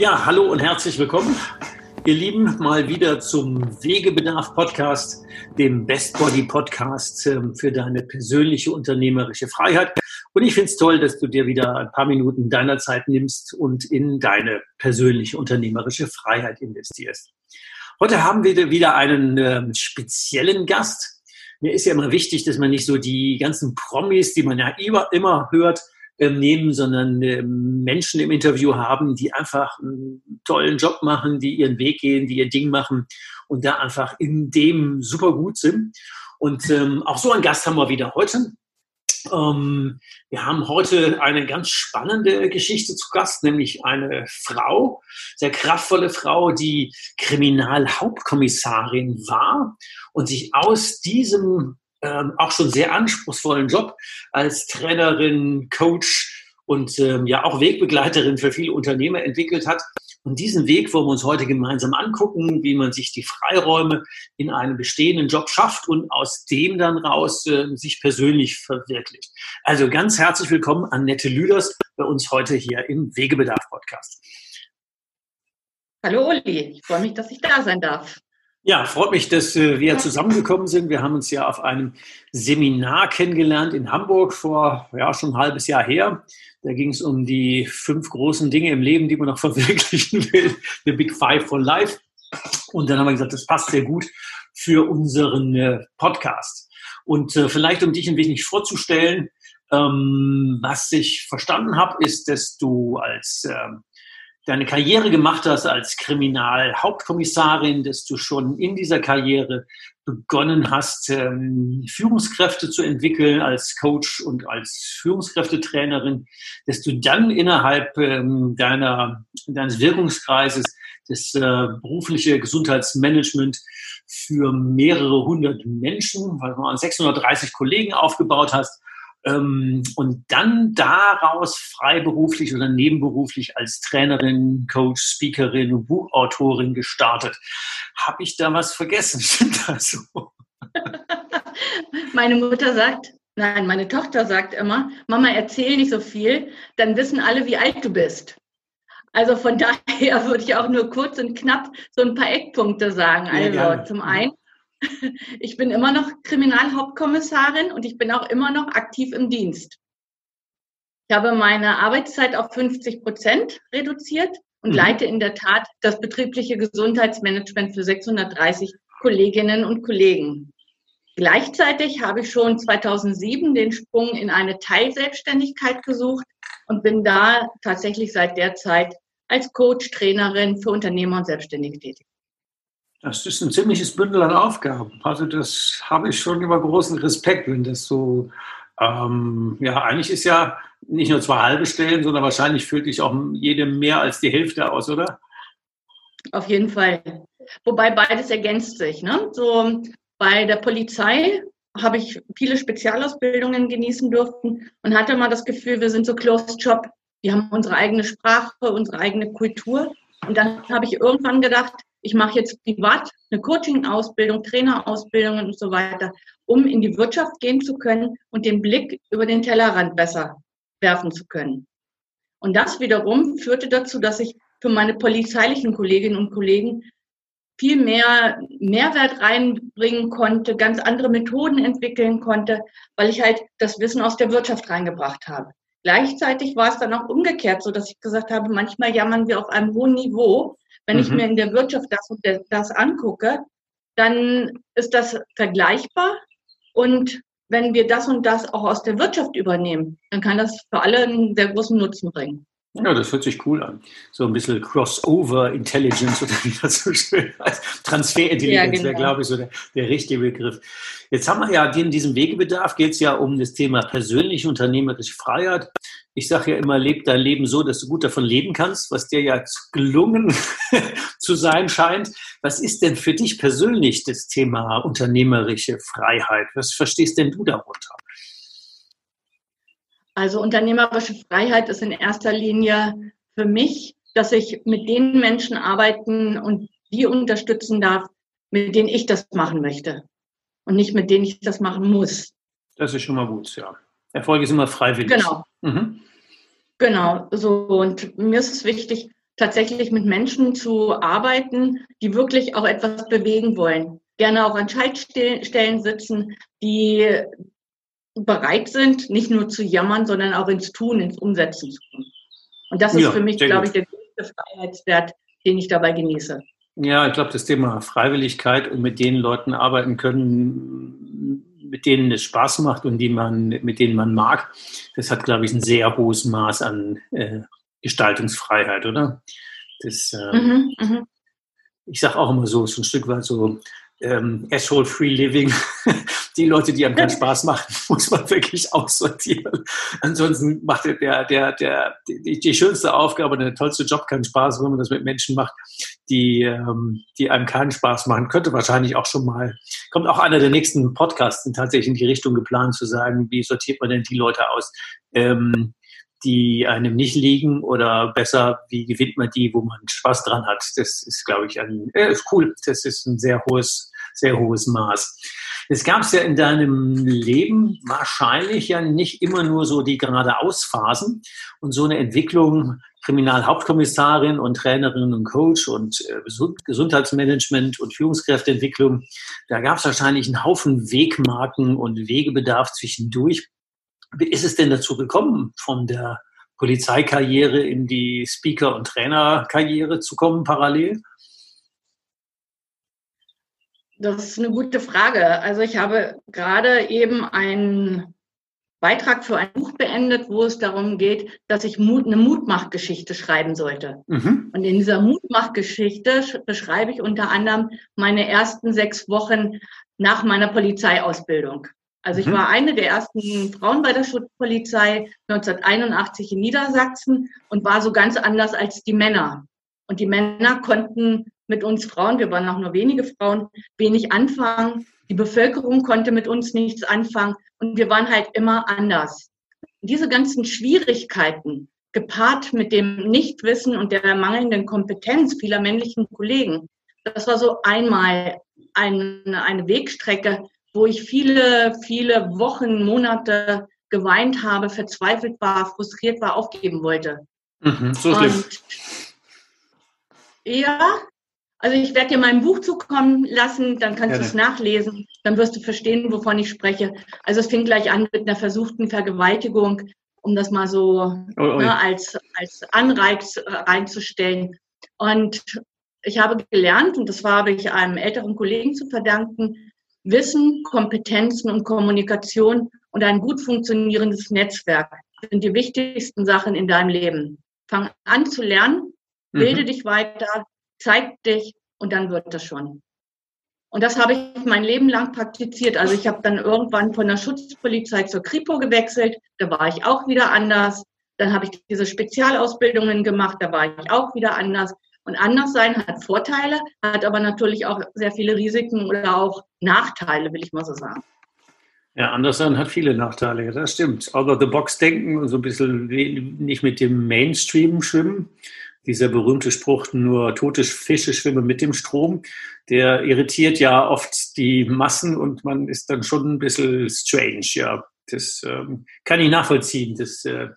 Ja, hallo und herzlich willkommen, ihr Lieben, mal wieder zum Wegebedarf Podcast, dem Best Body Podcast ähm, für deine persönliche unternehmerische Freiheit. Und ich finde es toll, dass du dir wieder ein paar Minuten deiner Zeit nimmst und in deine persönliche unternehmerische Freiheit investierst. Heute haben wir wieder einen äh, speziellen Gast. Mir ist ja immer wichtig, dass man nicht so die ganzen Promis, die man ja immer, immer hört, nehmen, sondern äh, Menschen im Interview haben, die einfach einen tollen Job machen, die ihren Weg gehen, die ihr Ding machen und da einfach in dem super gut sind. Und ähm, auch so einen Gast haben wir wieder heute. Ähm, wir haben heute eine ganz spannende Geschichte zu Gast, nämlich eine Frau, sehr kraftvolle Frau, die Kriminalhauptkommissarin war und sich aus diesem ähm, auch schon sehr anspruchsvollen Job als Trainerin, Coach und ähm, ja auch Wegbegleiterin für viele Unternehmer entwickelt hat und diesen Weg wollen wir uns heute gemeinsam angucken, wie man sich die Freiräume in einem bestehenden Job schafft und aus dem dann raus äh, sich persönlich verwirklicht. Also ganz herzlich willkommen, Annette Lüders, bei uns heute hier im Wegebedarf-Podcast. Hallo Uli, ich freue mich, dass ich da sein darf. Ja, freut mich, dass äh, wir zusammengekommen sind. Wir haben uns ja auf einem Seminar kennengelernt in Hamburg vor ja, schon ein halbes Jahr her. Da ging es um die fünf großen Dinge im Leben, die man noch verwirklichen will. The Big Five for Life. Und dann haben wir gesagt, das passt sehr gut für unseren äh, Podcast. Und äh, vielleicht, um dich ein wenig vorzustellen, ähm, was ich verstanden habe, ist, dass du als ähm, deine Karriere gemacht hast als Kriminalhauptkommissarin, dass du schon in dieser Karriere begonnen hast, ähm, Führungskräfte zu entwickeln als Coach und als Führungskräftetrainerin, dass du dann innerhalb ähm, deiner, deines Wirkungskreises das äh, berufliche Gesundheitsmanagement für mehrere hundert Menschen, weil du 630 Kollegen aufgebaut hast ähm, und dann daraus freiberuflich oder nebenberuflich als Trainerin, Coach, Speakerin und Buchautorin gestartet. Habe ich da was vergessen? Stimmt das so? meine Mutter sagt, nein, meine Tochter sagt immer, Mama, erzähl nicht so viel, dann wissen alle, wie alt du bist. Also von daher würde ich auch nur kurz und knapp so ein paar Eckpunkte sagen. Also ja, zum einen, ich bin immer noch Kriminalhauptkommissarin und ich bin auch immer noch aktiv im Dienst. Ich habe meine Arbeitszeit auf 50 Prozent reduziert und mhm. leite in der Tat das betriebliche Gesundheitsmanagement für 630 Kolleginnen und Kollegen. Gleichzeitig habe ich schon 2007 den Sprung in eine Teilselbstständigkeit gesucht und bin da tatsächlich seit der Zeit als Coach, Trainerin für Unternehmer und Selbstständige tätig. Das ist ein ziemliches Bündel an Aufgaben. Also das habe ich schon immer großen Respekt, wenn das so, ähm, ja, eigentlich ist ja nicht nur zwei halbe Stellen, sondern wahrscheinlich füllt dich auch jedem mehr als die Hälfte aus, oder? Auf jeden Fall. Wobei beides ergänzt sich. Ne? So bei der Polizei habe ich viele Spezialausbildungen genießen dürfen und hatte mal das Gefühl, wir sind so closed shop. Wir haben unsere eigene Sprache, unsere eigene Kultur. Und dann habe ich irgendwann gedacht, ich mache jetzt privat eine Coaching-Ausbildung, Trainerausbildungen und so weiter, um in die Wirtschaft gehen zu können und den Blick über den Tellerrand besser werfen zu können. Und das wiederum führte dazu, dass ich für meine polizeilichen Kolleginnen und Kollegen viel mehr Mehrwert reinbringen konnte, ganz andere Methoden entwickeln konnte, weil ich halt das Wissen aus der Wirtschaft reingebracht habe. Gleichzeitig war es dann auch umgekehrt, so dass ich gesagt habe, manchmal jammern wir auf einem hohen Niveau wenn mhm. ich mir in der Wirtschaft das und das angucke, dann ist das vergleichbar. Und wenn wir das und das auch aus der Wirtschaft übernehmen, dann kann das für alle einen sehr großen Nutzen bringen. Ja, das hört sich cool an. So ein bisschen Crossover Intelligence oder wie das so schön heißt. Transferintelligenz ja, genau. wäre, glaube ich, so der, der, richtige Begriff. Jetzt haben wir ja in diesem Wegebedarf geht es ja um das Thema persönliche unternehmerische Freiheit. Ich sage ja immer, leb dein Leben so, dass du gut davon leben kannst, was dir ja gelungen zu sein scheint. Was ist denn für dich persönlich das Thema unternehmerische Freiheit? Was verstehst denn du darunter? Also unternehmerische Freiheit ist in erster Linie für mich, dass ich mit den Menschen arbeiten und die unterstützen darf, mit denen ich das machen möchte und nicht mit denen ich das machen muss. Das ist schon mal gut, ja. Erfolg ist immer freiwillig. Genau. Mhm. Genau, so und mir ist es wichtig, tatsächlich mit Menschen zu arbeiten, die wirklich auch etwas bewegen wollen. Gerne auch an Schaltstellen sitzen, die bereit sind, nicht nur zu jammern, sondern auch ins Tun, ins Umsetzen zu kommen. Und das ist ja, für mich, glaube ich, der größte Freiheitswert, den ich dabei genieße. Ja, ich glaube, das Thema Freiwilligkeit und mit den Leuten arbeiten können, mit denen es Spaß macht und die man, mit denen man mag, das hat, glaube ich, ein sehr hohes Maß an äh, Gestaltungsfreiheit, oder? Das, äh, mhm, mh. Ich sage auch immer so, so ein Stück weit so ähm, Asshole-Free Living. die Leute, die einem keinen Spaß machen, muss man wirklich aussortieren. Ansonsten macht der, der, der, der die, die schönste Aufgabe, der tollste Job keinen Spaß, wenn man das mit Menschen macht, die, ähm, die einem keinen Spaß machen. Könnte wahrscheinlich auch schon mal, kommt auch einer der nächsten Podcasts tatsächlich in die Richtung geplant zu sagen, wie sortiert man denn die Leute aus, ähm, die einem nicht liegen oder besser, wie gewinnt man die, wo man Spaß dran hat. Das ist, glaube ich, ein, äh, cool. Das ist ein sehr hohes, sehr hohes Maß. Es gab ja in deinem Leben wahrscheinlich ja nicht immer nur so die geradeausphasen und so eine Entwicklung, Kriminalhauptkommissarin und Trainerin und Coach und äh, Gesundheitsmanagement und Führungskräfteentwicklung. Da gab es wahrscheinlich einen Haufen Wegmarken und Wegebedarf zwischendurch. Wie ist es denn dazu gekommen, von der Polizeikarriere in die Speaker- und Trainerkarriere zu kommen parallel? Das ist eine gute Frage. Also ich habe gerade eben einen Beitrag für ein Buch beendet, wo es darum geht, dass ich Mut, eine Mutmachgeschichte schreiben sollte. Mhm. Und in dieser Mutmachgeschichte beschreibe ich unter anderem meine ersten sechs Wochen nach meiner Polizeiausbildung. Also ich mhm. war eine der ersten Frauen bei der Schutzpolizei 1981 in Niedersachsen und war so ganz anders als die Männer. Und die Männer konnten mit uns Frauen, wir waren auch nur wenige Frauen, wenig anfangen. Die Bevölkerung konnte mit uns nichts anfangen und wir waren halt immer anders. Diese ganzen Schwierigkeiten, gepaart mit dem Nichtwissen und der mangelnden Kompetenz vieler männlichen Kollegen, das war so einmal eine, eine Wegstrecke, wo ich viele, viele Wochen, Monate geweint habe, verzweifelt war, frustriert war, aufgeben wollte. Mhm, so und, ja, also ich werde dir mein Buch zukommen lassen, dann kannst du es nachlesen, dann wirst du verstehen, wovon ich spreche. Also es fing gleich an mit einer versuchten Vergewaltigung, um das mal so oh, oh. Ne, als, als Anreiz äh, reinzustellen. Und ich habe gelernt, und das habe ich einem älteren Kollegen zu verdanken, Wissen, Kompetenzen und Kommunikation und ein gut funktionierendes Netzwerk sind die wichtigsten Sachen in deinem Leben. Fang an zu lernen, bilde mhm. dich weiter, zeig dich und dann wird das schon. Und das habe ich mein Leben lang praktiziert. Also ich habe dann irgendwann von der Schutzpolizei zur Kripo gewechselt. Da war ich auch wieder anders. Dann habe ich diese Spezialausbildungen gemacht. Da war ich auch wieder anders. Und anders sein hat Vorteile, hat aber natürlich auch sehr viele Risiken oder auch Nachteile, will ich mal so sagen. Ja, anders sein hat viele Nachteile, das stimmt. Out of the box denken und so ein bisschen nicht mit dem Mainstream schwimmen dieser berühmte Spruch, nur tote Fische schwimmen mit dem Strom, der irritiert ja oft die Massen und man ist dann schon ein bisschen strange, ja. Das ähm, kann ich nachvollziehen. Das, äh,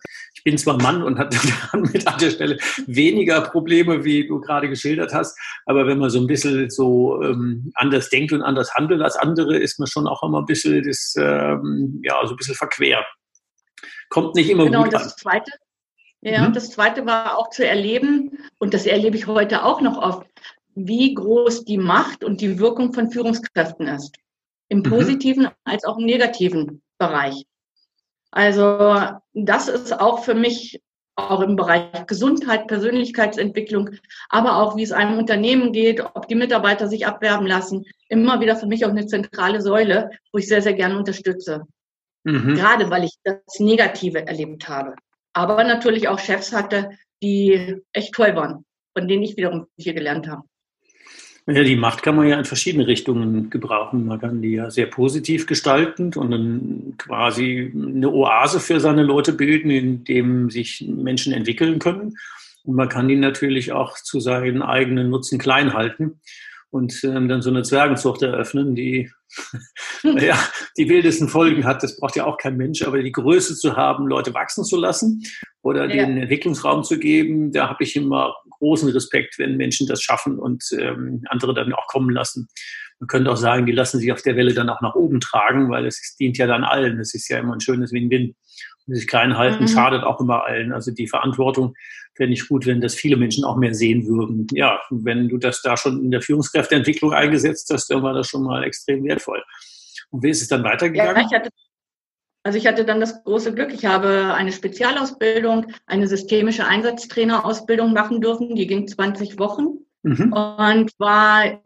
ich bin zwar Mann und hatte damit an der Stelle weniger Probleme, wie du gerade geschildert hast, aber wenn man so ein bisschen so ähm, anders denkt und anders handelt als andere, ist man schon auch immer ein bisschen das, ähm, ja, so ein bisschen verquer. Kommt nicht immer genau, gut das an. Zweite, ja, mhm. und das zweite war auch zu erleben, und das erlebe ich heute auch noch oft, wie groß die Macht und die Wirkung von Führungskräften ist. Im mhm. positiven mhm. als auch im negativen Bereich. Also das ist auch für mich auch im Bereich Gesundheit, Persönlichkeitsentwicklung, aber auch wie es einem Unternehmen geht, ob die Mitarbeiter sich abwerben lassen, immer wieder für mich auch eine zentrale Säule, wo ich sehr, sehr gerne unterstütze. Mhm. Gerade weil ich das Negative erlebt habe. Aber natürlich auch Chefs hatte, die echt toll waren, von denen ich wiederum viel gelernt habe. Ja, die Macht kann man ja in verschiedene Richtungen gebrauchen. Man kann die ja sehr positiv gestalten und dann quasi eine Oase für seine Leute bilden, in dem sich Menschen entwickeln können. Und man kann die natürlich auch zu seinen eigenen Nutzen klein halten und ähm, dann so eine Zwergenzucht eröffnen, die ja, die wildesten Folgen hat. Das braucht ja auch kein Mensch, aber die Größe zu haben, Leute wachsen zu lassen oder ja. den Entwicklungsraum zu geben, da habe ich immer großen Respekt, wenn Menschen das schaffen und ähm, andere dann auch kommen lassen. Man könnte auch sagen, die lassen sich auf der Welle dann auch nach oben tragen, weil es dient ja dann allen. Es ist ja immer ein schönes Win-Win. Und sich klein halten mhm. schadet auch immer allen. Also die Verantwortung fände ich gut, wenn das viele Menschen auch mehr sehen würden. Ja, wenn du das da schon in der Führungskräfteentwicklung eingesetzt hast, dann war das schon mal extrem wertvoll. Und wie ist es dann weitergegangen? Ja, also ich hatte dann das große Glück, ich habe eine Spezialausbildung, eine systemische Einsatztrainerausbildung machen dürfen, die ging 20 Wochen mhm. und war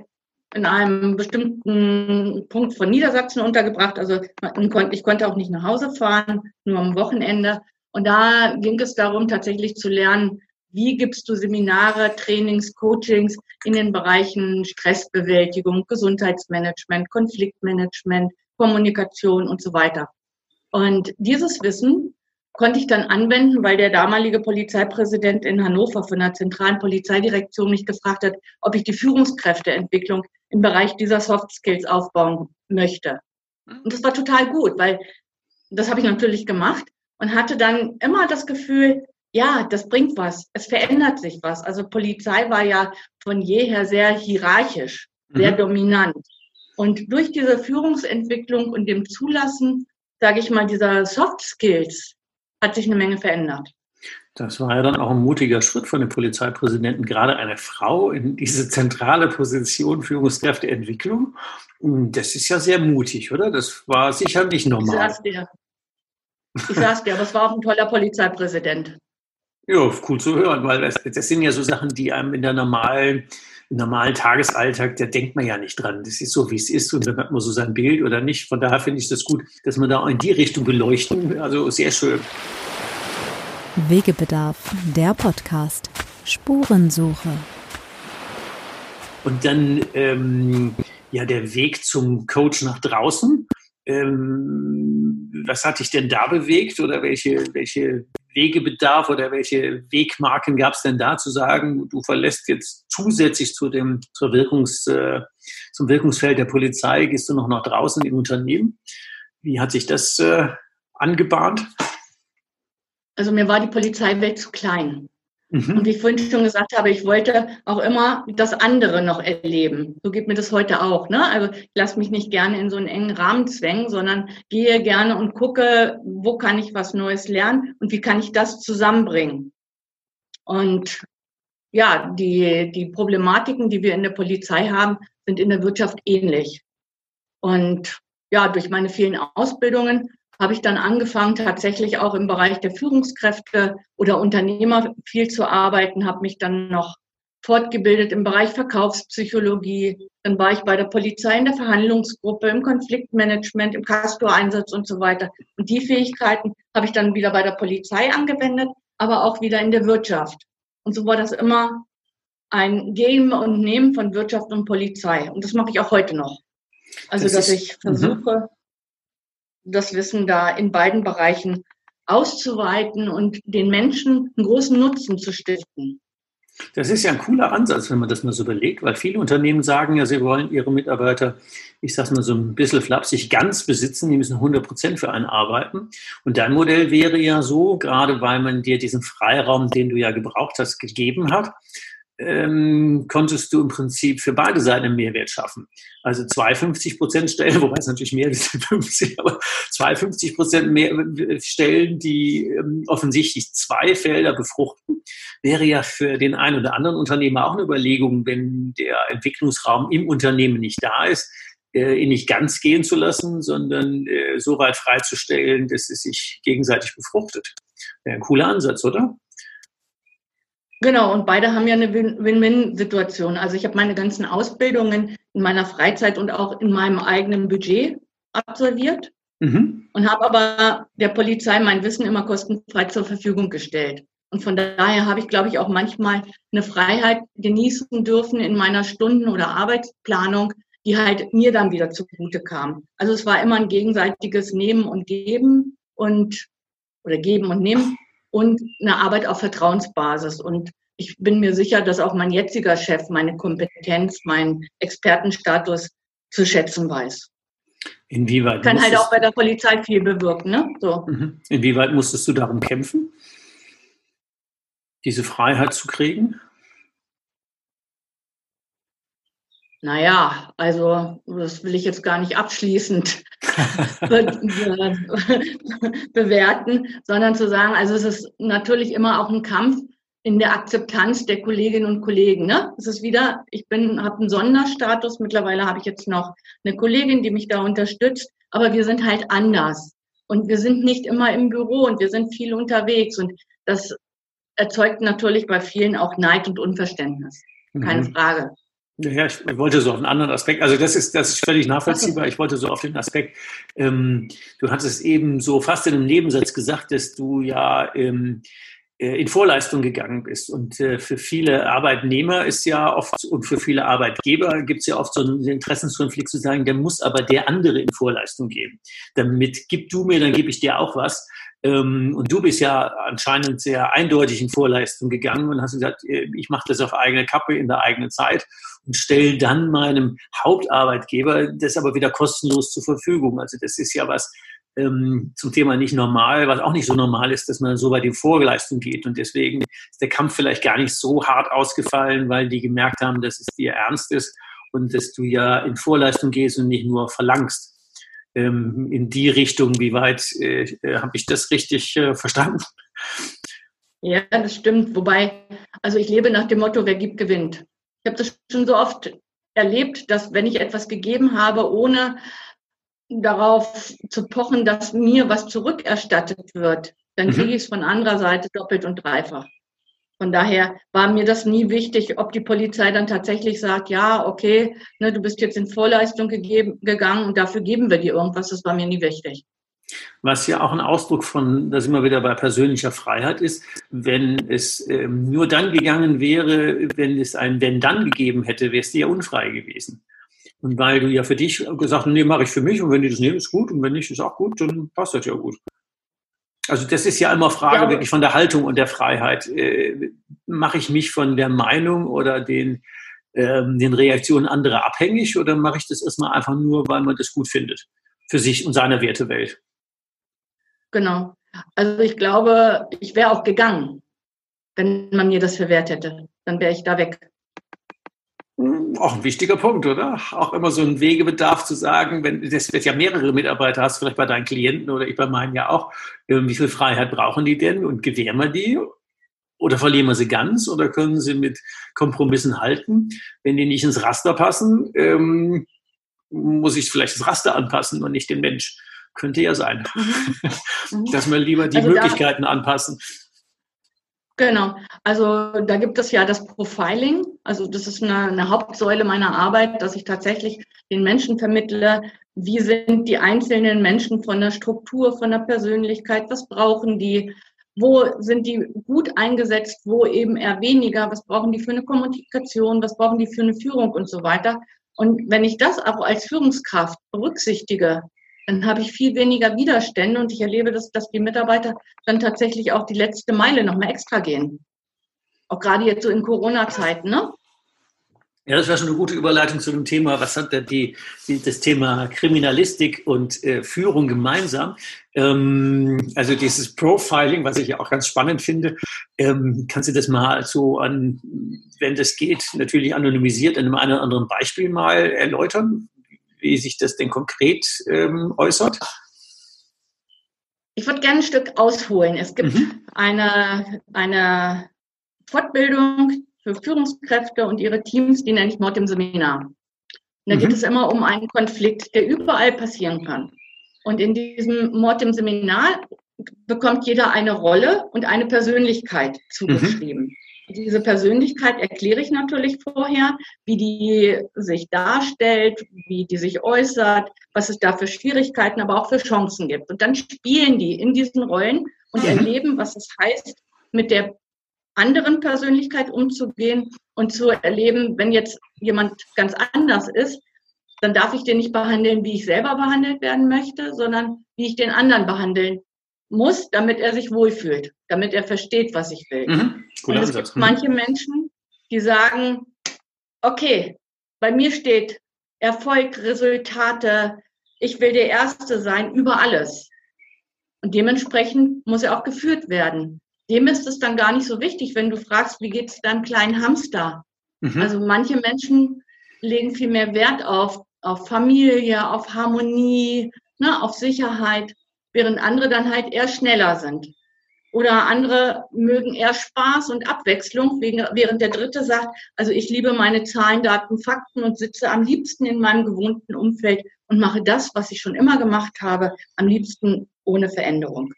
in einem bestimmten Punkt von Niedersachsen untergebracht. Also ich konnte auch nicht nach Hause fahren, nur am Wochenende. Und da ging es darum, tatsächlich zu lernen, wie gibst du Seminare, Trainings, Coachings in den Bereichen Stressbewältigung, Gesundheitsmanagement, Konfliktmanagement, Kommunikation und so weiter. Und dieses Wissen konnte ich dann anwenden, weil der damalige Polizeipräsident in Hannover von der zentralen Polizeidirektion mich gefragt hat, ob ich die Führungskräfteentwicklung im Bereich dieser Soft Skills aufbauen möchte. Mhm. Und das war total gut, weil das habe ich natürlich gemacht und hatte dann immer das Gefühl, ja, das bringt was. Es verändert sich was. Also Polizei war ja von jeher sehr hierarchisch, sehr mhm. dominant. Und durch diese Führungsentwicklung und dem Zulassen, sage ich mal, dieser Soft Skills hat sich eine Menge verändert. Das war ja dann auch ein mutiger Schritt von dem Polizeipräsidenten, gerade eine Frau in diese zentrale Position Führungskräfteentwicklung. Das ist ja sehr mutig, oder? Das war sicher nicht normal. Ich sag's dir. Ich sag's dir, aber es war auch ein toller Polizeipräsident. Ja, cool zu hören, weil das, das sind ja so Sachen, die einem in der normalen im normalen Tagesalltag, da denkt man ja nicht dran. Das ist so, wie es ist und dann hat man so sein Bild oder nicht. Von daher finde ich das gut, dass man da auch in die Richtung beleuchten. Also sehr schön. Wegebedarf, der Podcast. Spurensuche. Und dann ähm, ja der Weg zum Coach nach draußen. Ähm, was hat dich denn da bewegt oder welche, welche Wegebedarf oder welche Wegmarken gab es denn da zu sagen, du verlässt jetzt zusätzlich zu dem, zur Wirkungs, äh, zum Wirkungsfeld der Polizei, gehst du noch nach draußen im Unternehmen? Wie hat sich das äh, angebahnt? Also mir war die Polizeiwelt zu klein. Mhm. Und wie ich vorhin schon gesagt habe, ich wollte auch immer das andere noch erleben. So geht mir das heute auch. Ne? Also ich lasse mich nicht gerne in so einen engen Rahmen zwängen, sondern gehe gerne und gucke, wo kann ich was Neues lernen und wie kann ich das zusammenbringen. Und ja, die, die Problematiken, die wir in der Polizei haben, sind in der Wirtschaft ähnlich. Und ja, durch meine vielen Ausbildungen habe ich dann angefangen, tatsächlich auch im Bereich der Führungskräfte oder Unternehmer viel zu arbeiten, habe mich dann noch fortgebildet im Bereich Verkaufspsychologie. Dann war ich bei der Polizei in der Verhandlungsgruppe, im Konfliktmanagement, im Castor-Einsatz und so weiter. Und die Fähigkeiten habe ich dann wieder bei der Polizei angewendet, aber auch wieder in der Wirtschaft. Und so war das immer ein Geben und Nehmen von Wirtschaft und Polizei. Und das mache ich auch heute noch. Also, das dass ist, ich mhm. versuche, das Wissen da in beiden Bereichen auszuweiten und den Menschen einen großen Nutzen zu stiften. Das ist ja ein cooler Ansatz, wenn man das mal so überlegt, weil viele Unternehmen sagen ja, sie wollen ihre Mitarbeiter, ich sage mal so ein bisschen flapsig, ganz besitzen, die müssen 100 Prozent für einen arbeiten. Und dein Modell wäre ja so, gerade weil man dir diesen Freiraum, den du ja gebraucht hast, gegeben hat, ähm, konntest du im Prinzip für beide Seiten einen Mehrwert schaffen. Also 52 Prozent Stellen, wobei es natürlich mehr ist als 50, aber 52 Prozent mehr Stellen, die ähm, offensichtlich zwei Felder befruchten, wäre ja für den einen oder anderen Unternehmer auch eine Überlegung, wenn der Entwicklungsraum im Unternehmen nicht da ist, äh, ihn nicht ganz gehen zu lassen, sondern äh, so weit freizustellen, dass es sich gegenseitig befruchtet. Wäre ein cooler Ansatz, oder? Genau, und beide haben ja eine Win-Win-Situation. Also ich habe meine ganzen Ausbildungen in meiner Freizeit und auch in meinem eigenen Budget absolviert mhm. und habe aber der Polizei mein Wissen immer kostenfrei zur Verfügung gestellt. Und von daher habe ich, glaube ich, auch manchmal eine Freiheit genießen dürfen in meiner Stunden- oder Arbeitsplanung, die halt mir dann wieder zugute kam. Also es war immer ein gegenseitiges Nehmen und Geben und oder Geben und Nehmen und eine Arbeit auf Vertrauensbasis. Und ich bin mir sicher, dass auch mein jetziger Chef meine Kompetenz, meinen Expertenstatus zu schätzen weiß. Inwieweit? Kann halt auch bei der Polizei viel bewirken, ne? So. Mhm. Inwieweit musstest du darum kämpfen, diese Freiheit zu kriegen? Naja, also das will ich jetzt gar nicht abschließend bewerten, sondern zu sagen, also es ist natürlich immer auch ein Kampf in der Akzeptanz der Kolleginnen und Kollegen. Ne? Es ist wieder, ich bin, habe einen Sonderstatus. Mittlerweile habe ich jetzt noch eine Kollegin, die mich da unterstützt, aber wir sind halt anders und wir sind nicht immer im Büro und wir sind viel unterwegs und das erzeugt natürlich bei vielen auch Neid und Unverständnis. Keine mhm. Frage. Ja, ich wollte so auf einen anderen Aspekt, also das ist, das ist völlig nachvollziehbar. Ich wollte so auf den Aspekt, ähm, du hattest eben so fast in einem Nebensatz gesagt, dass du ja ähm, äh, in Vorleistung gegangen bist. Und äh, für viele Arbeitnehmer ist ja oft und für viele Arbeitgeber gibt es ja oft so einen Interessenskonflikt zu sagen, der muss aber der andere in Vorleistung geben. Damit gib du mir, dann gebe ich dir auch was. Ähm, und du bist ja anscheinend sehr eindeutig in Vorleistung gegangen und hast gesagt, äh, ich mache das auf eigene Kappe in der eigenen Zeit und stelle dann meinem Hauptarbeitgeber das aber wieder kostenlos zur Verfügung. Also das ist ja was ähm, zum Thema nicht normal, was auch nicht so normal ist, dass man so weit in Vorleistung geht. Und deswegen ist der Kampf vielleicht gar nicht so hart ausgefallen, weil die gemerkt haben, dass es dir ernst ist und dass du ja in Vorleistung gehst und nicht nur verlangst ähm, in die Richtung. Wie weit äh, äh, habe ich das richtig äh, verstanden? Ja, das stimmt. Wobei, also ich lebe nach dem Motto, wer gibt, gewinnt. Ich habe das schon so oft erlebt, dass wenn ich etwas gegeben habe, ohne darauf zu pochen, dass mir was zurückerstattet wird, dann mhm. kriege ich es von anderer Seite doppelt und dreifach. Von daher war mir das nie wichtig, ob die Polizei dann tatsächlich sagt, ja, okay, ne, du bist jetzt in Vorleistung gegeben, gegangen und dafür geben wir dir irgendwas. Das war mir nie wichtig. Was ja auch ein Ausdruck von, da sind wir wieder bei persönlicher Freiheit ist, wenn es ähm, nur dann gegangen wäre, wenn es ein Wenn dann gegeben hätte, es dir ja unfrei gewesen. Und weil du ja für dich gesagt hast, nee, mache ich für mich und wenn die das nehmen, ist gut und wenn nicht, ist auch gut, dann passt das ja gut. Also das ist ja immer Frage ja, wirklich von der Haltung und der Freiheit. Äh, mache ich mich von der Meinung oder den, ähm, den Reaktionen anderer abhängig oder mache ich das erstmal einfach nur, weil man das gut findet für sich und seine Wertewelt? Genau. Also ich glaube, ich wäre auch gegangen, wenn man mir das verwehrt hätte. Dann wäre ich da weg. Auch ein wichtiger Punkt, oder? Auch immer so ein Wegebedarf zu sagen, wenn das wird ja mehrere Mitarbeiter hast, vielleicht bei deinen Klienten oder ich bei meinen ja auch, ähm, wie viel Freiheit brauchen die denn und gewähren wir die? Oder verlieren wir sie ganz oder können sie mit Kompromissen halten? Wenn die nicht ins Raster passen, ähm, muss ich vielleicht das Raster anpassen und nicht den Mensch. Könnte ja sein, mhm. dass wir lieber die also Möglichkeiten anpassen. Genau. Also da gibt es ja das Profiling. Also das ist eine, eine, Hauptsäule meiner Arbeit, dass ich tatsächlich den Menschen vermittle, wie sind die einzelnen Menschen von der Struktur, von der Persönlichkeit, was brauchen die, wo sind die gut eingesetzt, wo eben eher weniger, was brauchen die für eine Kommunikation, was brauchen die für eine Führung und so weiter. Und wenn ich das auch als Führungskraft berücksichtige, dann habe ich viel weniger Widerstände und ich erlebe, dass, dass die Mitarbeiter dann tatsächlich auch die letzte Meile nochmal extra gehen. Auch gerade jetzt so in Corona-Zeiten, ne? Ja, das war schon eine gute Überleitung zu dem Thema, was hat denn die, die das Thema Kriminalistik und äh, Führung gemeinsam? Ähm, also dieses Profiling, was ich ja auch ganz spannend finde, ähm, kannst du das mal so an, wenn das geht, natürlich anonymisiert an einem anderen Beispiel mal erläutern, wie sich das denn konkret ähm, äußert? Ich würde gerne ein Stück ausholen. Es gibt mhm. eine, eine Fortbildung, für Führungskräfte und ihre Teams, die nenne ich Mord im Seminar. Und da mhm. geht es immer um einen Konflikt, der überall passieren kann. Und in diesem Mord im Seminar bekommt jeder eine Rolle und eine Persönlichkeit zugeschrieben. Mhm. Diese Persönlichkeit erkläre ich natürlich vorher, wie die sich darstellt, wie die sich äußert, was es da für Schwierigkeiten, aber auch für Chancen gibt. Und dann spielen die in diesen Rollen und mhm. erleben, was es heißt, mit der anderen Persönlichkeit umzugehen und zu erleben, wenn jetzt jemand ganz anders ist, dann darf ich den nicht behandeln, wie ich selber behandelt werden möchte, sondern wie ich den anderen behandeln muss, damit er sich wohlfühlt, damit er versteht, was ich will. Mhm. Und es gibt manche Menschen, die sagen, okay, bei mir steht Erfolg, Resultate, ich will der Erste sein über alles. Und dementsprechend muss er auch geführt werden dem ist es dann gar nicht so wichtig, wenn du fragst, wie geht es deinem kleinen Hamster? Mhm. Also manche Menschen legen viel mehr Wert auf, auf Familie, auf Harmonie, ne, auf Sicherheit, während andere dann halt eher schneller sind. Oder andere mögen eher Spaß und Abwechslung, während der Dritte sagt, also ich liebe meine Zahlen, Daten, Fakten und sitze am liebsten in meinem gewohnten Umfeld und mache das, was ich schon immer gemacht habe, am liebsten ohne Veränderung.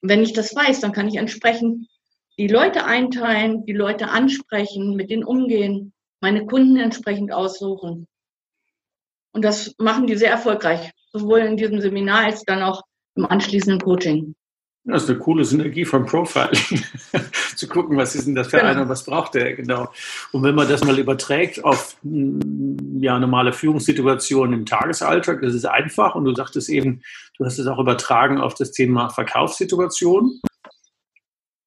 Und wenn ich das weiß, dann kann ich entsprechend die Leute einteilen, die Leute ansprechen, mit denen umgehen, meine Kunden entsprechend aussuchen. Und das machen die sehr erfolgreich, sowohl in diesem Seminar als dann auch im anschließenden Coaching. Das ist eine coole Synergie vom Profiling. Zu gucken, was ist denn das für genau. einer und was braucht der genau. Und wenn man das mal überträgt auf hm, ja, normale Führungssituationen im Tagesalltag, das ist einfach. Und du sagtest eben, du hast es auch übertragen auf das Thema Verkaufssituation.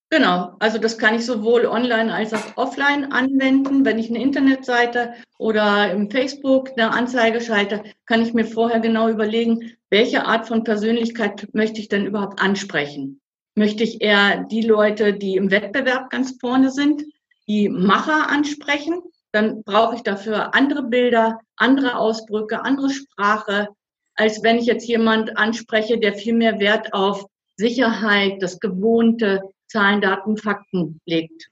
Genau, also das kann ich sowohl online als auch offline anwenden. Wenn ich eine Internetseite oder im Facebook eine Anzeige schalte, kann ich mir vorher genau überlegen, welche Art von Persönlichkeit möchte ich denn überhaupt ansprechen? Möchte ich eher die Leute, die im Wettbewerb ganz vorne sind, die Macher ansprechen? Dann brauche ich dafür andere Bilder, andere Ausdrücke, andere Sprache, als wenn ich jetzt jemand anspreche, der viel mehr Wert auf Sicherheit, das Gewohnte, Zahlen, Daten, Fakten legt.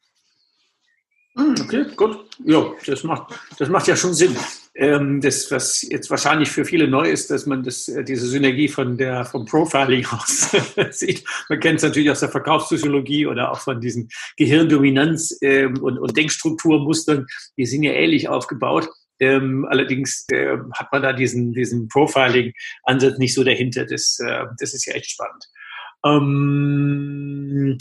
Okay, gut. Ja, das macht, das macht ja schon Sinn. Ähm, das, was jetzt wahrscheinlich für viele neu ist, dass man das, äh, diese Synergie von der, vom Profiling aus sieht. Man kennt es natürlich aus der Verkaufspsychologie oder auch von diesen Gehirndominanz- ähm, und, und Denkstrukturmustern. Die sind ja ähnlich aufgebaut. Ähm, allerdings äh, hat man da diesen, diesen Profiling-Ansatz nicht so dahinter. Das, äh, das ist ja echt spannend. Ähm,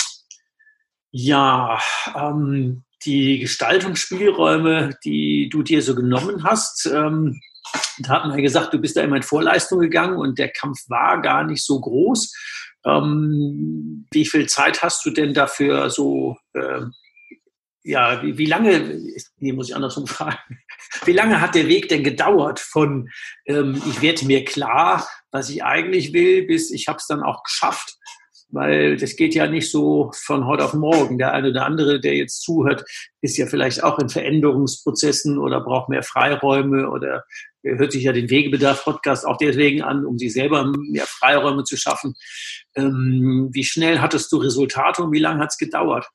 ja, ähm, die Gestaltungsspielräume, die du dir so genommen hast, ähm, da hat man ja gesagt, du bist da immer in Vorleistung gegangen und der Kampf war gar nicht so groß. Ähm, wie viel Zeit hast du denn dafür so, äh, ja, wie, wie lange, nee, muss ich andersrum fragen, wie lange hat der Weg denn gedauert von, ähm, ich werde mir klar, was ich eigentlich will, bis ich habe es dann auch geschafft? Weil das geht ja nicht so von heute auf morgen. Der eine oder andere, der jetzt zuhört, ist ja vielleicht auch in Veränderungsprozessen oder braucht mehr Freiräume oder hört sich ja den Wegebedarf-Podcast auch deswegen an, um sich selber mehr Freiräume zu schaffen. Ähm, wie schnell hattest du Resultate und wie lange hat es gedauert?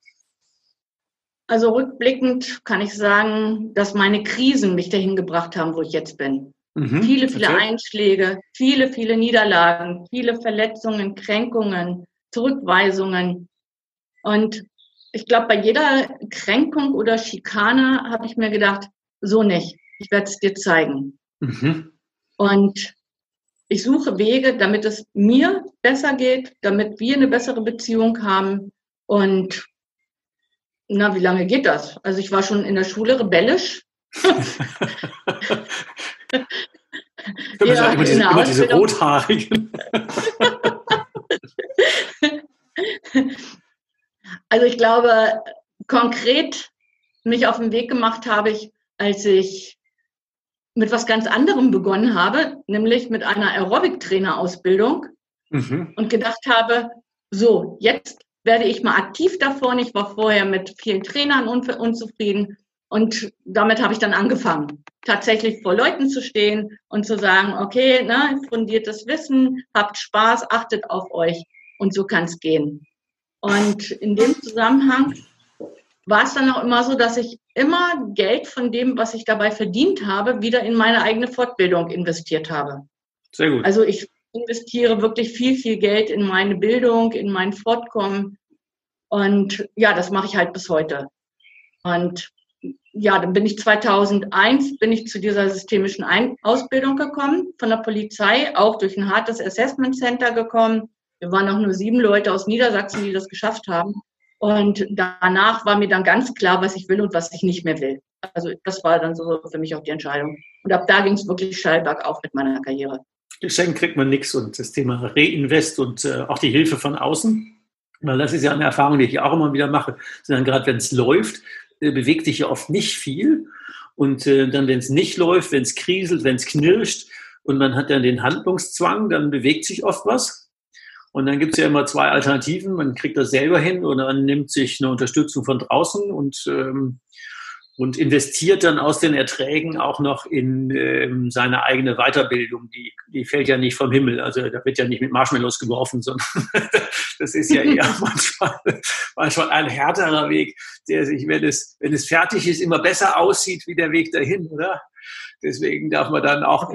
Also rückblickend kann ich sagen, dass meine Krisen mich dahin gebracht haben, wo ich jetzt bin. Mhm, viele, viele okay. Einschläge, viele, viele Niederlagen, viele Verletzungen, Kränkungen, Zurückweisungen. Und ich glaube, bei jeder Kränkung oder Schikane habe ich mir gedacht, so nicht. Ich werde es dir zeigen. Mhm. Und ich suche Wege, damit es mir besser geht, damit wir eine bessere Beziehung haben. Und na, wie lange geht das? Also ich war schon in der Schule rebellisch. ja, immer, diese, immer diese rothaarigen. Also ich glaube, konkret mich auf den Weg gemacht habe ich, als ich mit was ganz anderem begonnen habe, nämlich mit einer Aerobic-Trainer-Ausbildung mhm. und gedacht habe, so, jetzt werde ich mal aktiv davon. Ich war vorher mit vielen Trainern unzufrieden und damit habe ich dann angefangen, tatsächlich vor Leuten zu stehen und zu sagen, okay, ne, fundiertes Wissen, habt Spaß, achtet auf euch und so kann es gehen. Und in dem Zusammenhang war es dann auch immer so, dass ich immer Geld von dem, was ich dabei verdient habe, wieder in meine eigene Fortbildung investiert habe. Sehr gut. Also ich investiere wirklich viel, viel Geld in meine Bildung, in mein Fortkommen. Und ja, das mache ich halt bis heute. Und ja, dann bin ich 2001 bin ich zu dieser systemischen Ein Ausbildung gekommen von der Polizei, auch durch ein hartes Assessment Center gekommen. Wir waren auch nur sieben Leute aus Niedersachsen, die das geschafft haben. Und danach war mir dann ganz klar, was ich will und was ich nicht mehr will. Also das war dann so für mich auch die Entscheidung. Und ab da ging es wirklich steil bergauf mit meiner Karriere. Geschenkt kriegt man nichts und das Thema Reinvest und äh, auch die Hilfe von außen, weil das ist ja eine Erfahrung, die ich auch immer wieder mache, sondern gerade wenn es läuft, bewegt sich ja oft nicht viel und äh, dann, wenn es nicht läuft, wenn es kriselt, wenn es knirscht und man hat dann den Handlungszwang, dann bewegt sich oft was. Und dann gibt es ja immer zwei Alternativen. Man kriegt das selber hin oder man nimmt sich eine Unterstützung von draußen und, ähm, und investiert dann aus den Erträgen auch noch in ähm, seine eigene Weiterbildung. Die, die fällt ja nicht vom Himmel. Also da wird ja nicht mit Marshmallows geworfen, sondern das ist ja eher manchmal, manchmal ein härterer Weg, der sich, wenn es, wenn es fertig ist, immer besser aussieht wie der Weg dahin, oder? Deswegen darf man dann auch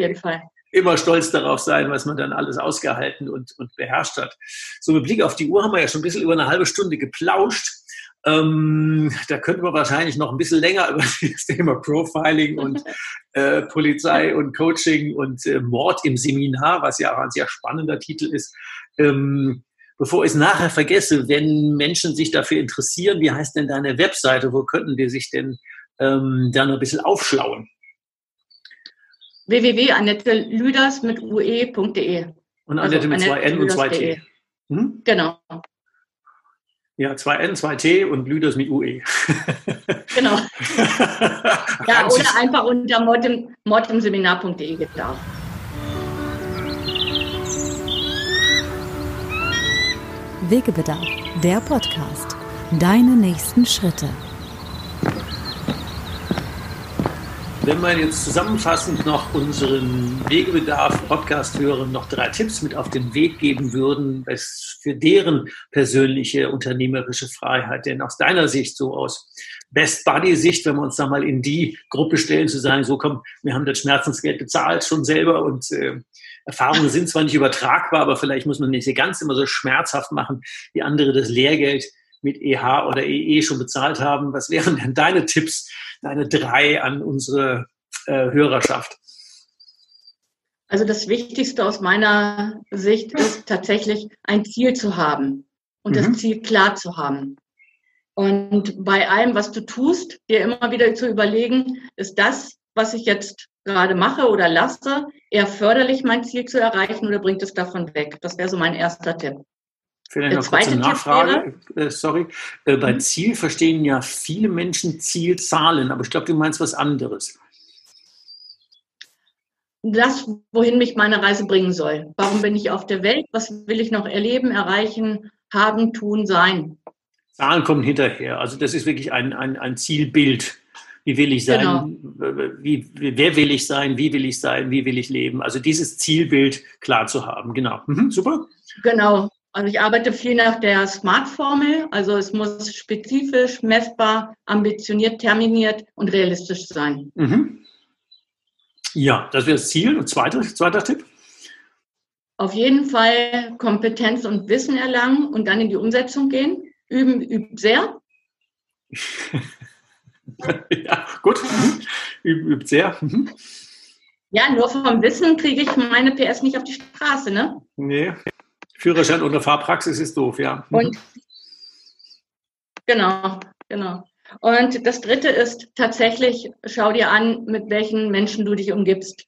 immer stolz darauf sein, was man dann alles ausgehalten und, und beherrscht hat. So mit Blick auf die Uhr haben wir ja schon ein bisschen über eine halbe Stunde geplauscht. Ähm, da könnte man wahrscheinlich noch ein bisschen länger über das Thema Profiling und äh, Polizei und Coaching und äh, Mord im Seminar, was ja auch ein sehr spannender Titel ist. Ähm, bevor ich es nachher vergesse, wenn Menschen sich dafür interessieren, wie heißt denn deine Webseite? Wo könnten die sich denn ähm, da noch ein bisschen aufschlauen? www.annettelüders mit ue.de. Und Annette also, mit zwei N und zwei T. Hm? Genau. Ja, zwei N, zwei T und Lüders mit UE. genau. ja, oder einfach unter mordimseminar.de geht auch. Wegebedarf, der Podcast. Deine nächsten Schritte. Wenn man jetzt zusammenfassend noch unseren Wegebedarf-Podcast-Hörern noch drei Tipps mit auf den Weg geben würden, was für deren persönliche unternehmerische Freiheit, denn aus deiner Sicht, so aus Best Buddy-Sicht, wenn wir uns da mal in die Gruppe stellen, zu sagen, so komm, wir haben das Schmerzensgeld bezahlt schon selber und äh, Erfahrungen sind zwar nicht übertragbar, aber vielleicht muss man nicht ganz immer so schmerzhaft machen, wie andere das Lehrgeld mit EH oder EE e schon bezahlt haben. Was wären denn deine Tipps, deine drei an unsere äh, Hörerschaft? Also das Wichtigste aus meiner Sicht ist tatsächlich ein Ziel zu haben und mhm. das Ziel klar zu haben. Und bei allem, was du tust, dir immer wieder zu überlegen, ist das, was ich jetzt gerade mache oder lasse, eher förderlich, mein Ziel zu erreichen oder bringt es davon weg? Das wäre so mein erster Tipp. Vielleicht noch kurze Nachfrage. Äh, sorry. Äh, bei mhm. Ziel verstehen ja viele Menschen Zielzahlen, aber ich glaube, du meinst was anderes. Das, wohin mich meine Reise bringen soll. Warum bin ich auf der Welt? Was will ich noch erleben, erreichen, haben, tun, sein? Zahlen kommen hinterher. Also das ist wirklich ein, ein, ein Zielbild. Wie will ich sein? Genau. Wie, wer will ich sein? Wie will ich sein? Wie will ich leben? Also dieses Zielbild klar zu haben. Genau. Mhm, super. Genau. Also ich arbeite viel nach der SMART-Formel. Also es muss spezifisch, messbar, ambitioniert, terminiert und realistisch sein. Mhm. Ja, das wäre das Ziel. Und zweiter, zweiter Tipp? Auf jeden Fall Kompetenz und Wissen erlangen und dann in die Umsetzung gehen. Üben übt sehr. ja, gut. Mhm. Üben übt sehr. Mhm. Ja, nur vom Wissen kriege ich meine PS nicht auf die Straße, ne? Nee. Führerschein ohne Fahrpraxis ist doof, ja. Mhm. Und genau, genau. Und das dritte ist tatsächlich, schau dir an, mit welchen Menschen du dich umgibst.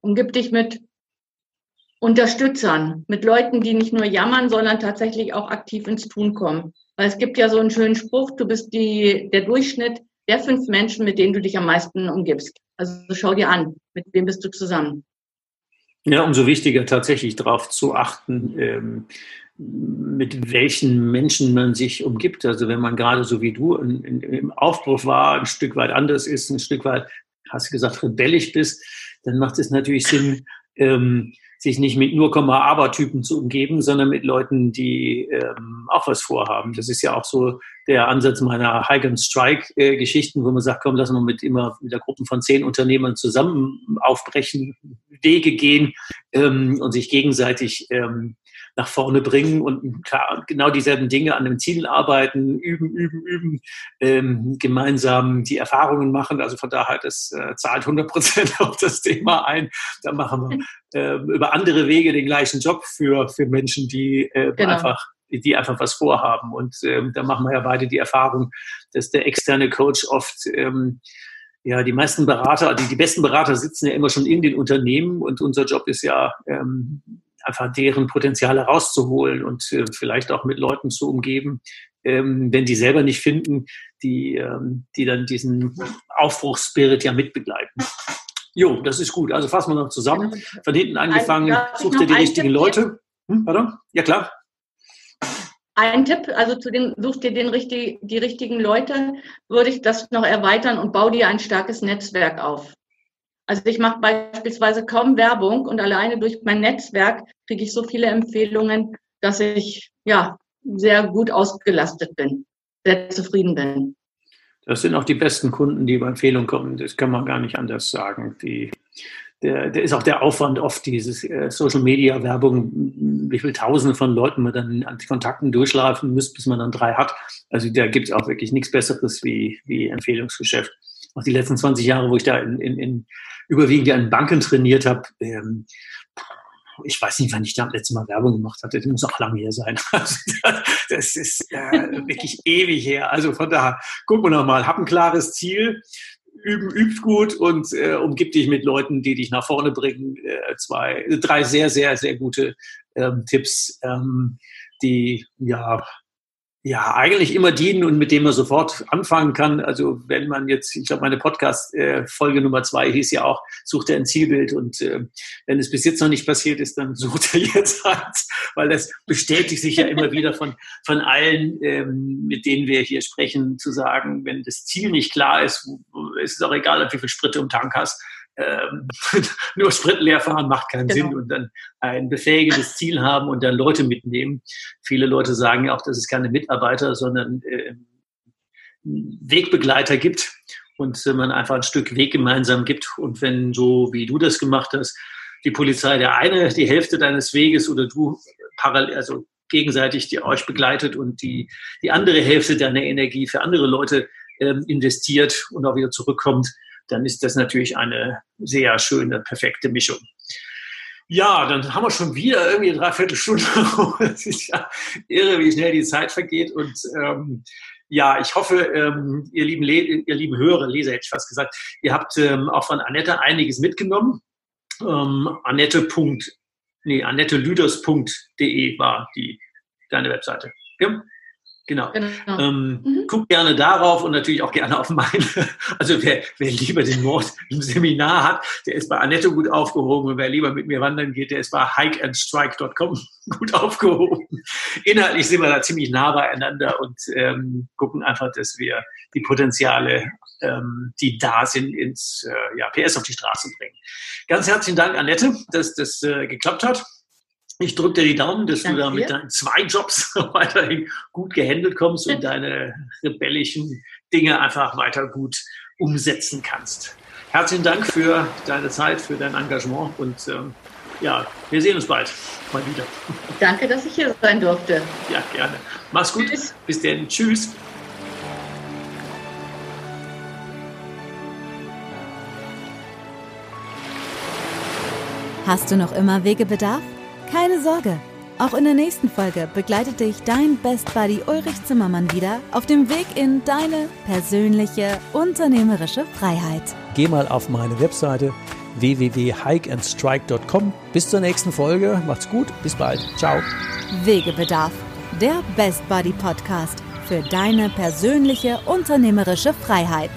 Umgib dich mit Unterstützern, mit Leuten, die nicht nur jammern, sondern tatsächlich auch aktiv ins Tun kommen. Weil es gibt ja so einen schönen Spruch, du bist die, der Durchschnitt der fünf Menschen, mit denen du dich am meisten umgibst. Also schau dir an, mit wem bist du zusammen. Ja, umso wichtiger tatsächlich darauf zu achten, ähm, mit welchen Menschen man sich umgibt. Also wenn man gerade so wie du in, in, im Aufbruch war, ein Stück weit anders ist, ein Stück weit, hast du gesagt, rebellisch bist, dann macht es natürlich Sinn, ähm, sich nicht mit nur Komma-Aber-Typen zu umgeben, sondern mit Leuten, die ähm, auch was vorhaben. Das ist ja auch so der Ansatz meiner Hike and Strike-Geschichten, wo man sagt, komm, lass uns mit immer mit der Gruppe von zehn Unternehmern zusammen aufbrechen, Wege gehen ähm, und sich gegenseitig ähm, nach vorne bringen und klar, genau dieselben Dinge an dem Ziel arbeiten, üben, üben, üben, ähm, gemeinsam die Erfahrungen machen. Also von daher, das äh, zahlt 100 Prozent auf das Thema ein. Da machen wir äh, über andere Wege den gleichen Job für, für Menschen, die äh, genau. einfach die einfach was vorhaben. Und ähm, da machen wir ja beide die Erfahrung, dass der externe Coach oft ähm, ja, die meisten Berater, die, die besten Berater sitzen ja immer schon in den Unternehmen und unser Job ist ja, ähm, einfach deren Potenziale rauszuholen und äh, vielleicht auch mit Leuten zu umgeben, ähm, wenn die selber nicht finden, die, ähm, die dann diesen Aufbruchsspirit ja mitbegleiten. Jo, das ist gut. Also fassen wir noch zusammen. Von hinten angefangen, sucht ihr die richtigen Leute. Hm, pardon? Ja, klar. Ein Tipp, also zu den, such dir den richtig, die richtigen Leute, würde ich das noch erweitern und bau dir ein starkes Netzwerk auf. Also ich mache beispielsweise kaum Werbung und alleine durch mein Netzwerk kriege ich so viele Empfehlungen, dass ich ja sehr gut ausgelastet bin, sehr zufrieden bin. Das sind auch die besten Kunden, die über Empfehlungen kommen. Das kann man gar nicht anders sagen. Die, der, der ist auch der Aufwand oft, dieses äh, Social Media Werbung, wie viele Tausende von Leuten man dann an Kontakten durchlaufen muss, bis man dann drei hat. Also da gibt es auch wirklich nichts Besseres wie, wie Empfehlungsgeschäft. Auch die letzten 20 Jahre, wo ich da in, in, in überwiegend an Banken trainiert habe, ähm, ich weiß nicht, wann ich da das letzte Mal Werbung gemacht hatte. Das muss auch lange her sein. das ist äh, wirklich ewig her. Also von daher, gucken wir nochmal. Hab ein klares Ziel. Üben, übt gut und äh, umgib dich mit Leuten, die dich nach vorne bringen. Äh, zwei, drei sehr, sehr, sehr gute ähm, Tipps, ähm, die ja ja, eigentlich immer dienen und mit dem man sofort anfangen kann. Also wenn man jetzt, ich glaube, meine Podcast-Folge Nummer zwei hieß ja auch, sucht er ein Zielbild und äh, wenn es bis jetzt noch nicht passiert ist, dann sucht er jetzt eins, weil das bestätigt sich ja immer wieder von, von allen, ähm, mit denen wir hier sprechen, zu sagen, wenn das Ziel nicht klar ist, ist es auch egal, wie viel Sprit du im Tank hast, ähm, nur Sprit leer fahren macht keinen genau. Sinn und dann ein befähigendes Ziel haben und dann Leute mitnehmen. Viele Leute sagen ja auch, dass es keine Mitarbeiter, sondern äh, Wegbegleiter gibt und äh, man einfach ein Stück Weg gemeinsam gibt. Und wenn so wie du das gemacht hast, die Polizei der eine die Hälfte deines Weges oder du parallel, also gegenseitig die euch begleitet und die, die andere Hälfte deiner Energie für andere Leute ähm, investiert und auch wieder zurückkommt, dann ist das natürlich eine sehr schöne, perfekte Mischung. Ja, dann haben wir schon wieder irgendwie eine Dreiviertelstunde. Es ist ja irre, wie schnell die Zeit vergeht. Und ähm, ja, ich hoffe, ähm, ihr, lieben ihr lieben Hörer, Leser hätte ich fast gesagt, ihr habt ähm, auch von Annette einiges mitgenommen. Ähm, Annette. Nee, annettelüders.de war die deine Webseite. Ja? Genau. genau. Ähm, mhm. Guckt gerne darauf und natürlich auch gerne auf meine. Also wer, wer lieber den Mord im Seminar hat, der ist bei Annette gut aufgehoben. Und wer lieber mit mir wandern geht, der ist bei hikeandstrike.com gut aufgehoben. Inhaltlich sind wir da ziemlich nah beieinander und ähm, gucken einfach, dass wir die Potenziale, ähm, die da sind, ins äh, ja, PS auf die Straße bringen. Ganz herzlichen Dank, Annette, dass das äh, geklappt hat. Ich drücke dir die Daumen, dass Danke du da mit deinen zwei Jobs weiterhin gut gehandelt kommst und deine rebellischen Dinge einfach weiter gut umsetzen kannst. Herzlichen Dank für deine Zeit, für dein Engagement und ähm, ja, wir sehen uns bald mal wieder. Danke, dass ich hier sein durfte. Ja, gerne. Mach's gut. Tschüss. Bis dann. Tschüss. Hast du noch immer Wegebedarf? Keine Sorge, auch in der nächsten Folge begleitet dich dein Best Buddy Ulrich Zimmermann wieder auf dem Weg in deine persönliche unternehmerische Freiheit. Geh mal auf meine Webseite www.hikeandstrike.com. Bis zur nächsten Folge. Macht's gut. Bis bald. Ciao. Wegebedarf. Der Best Buddy Podcast für deine persönliche unternehmerische Freiheit.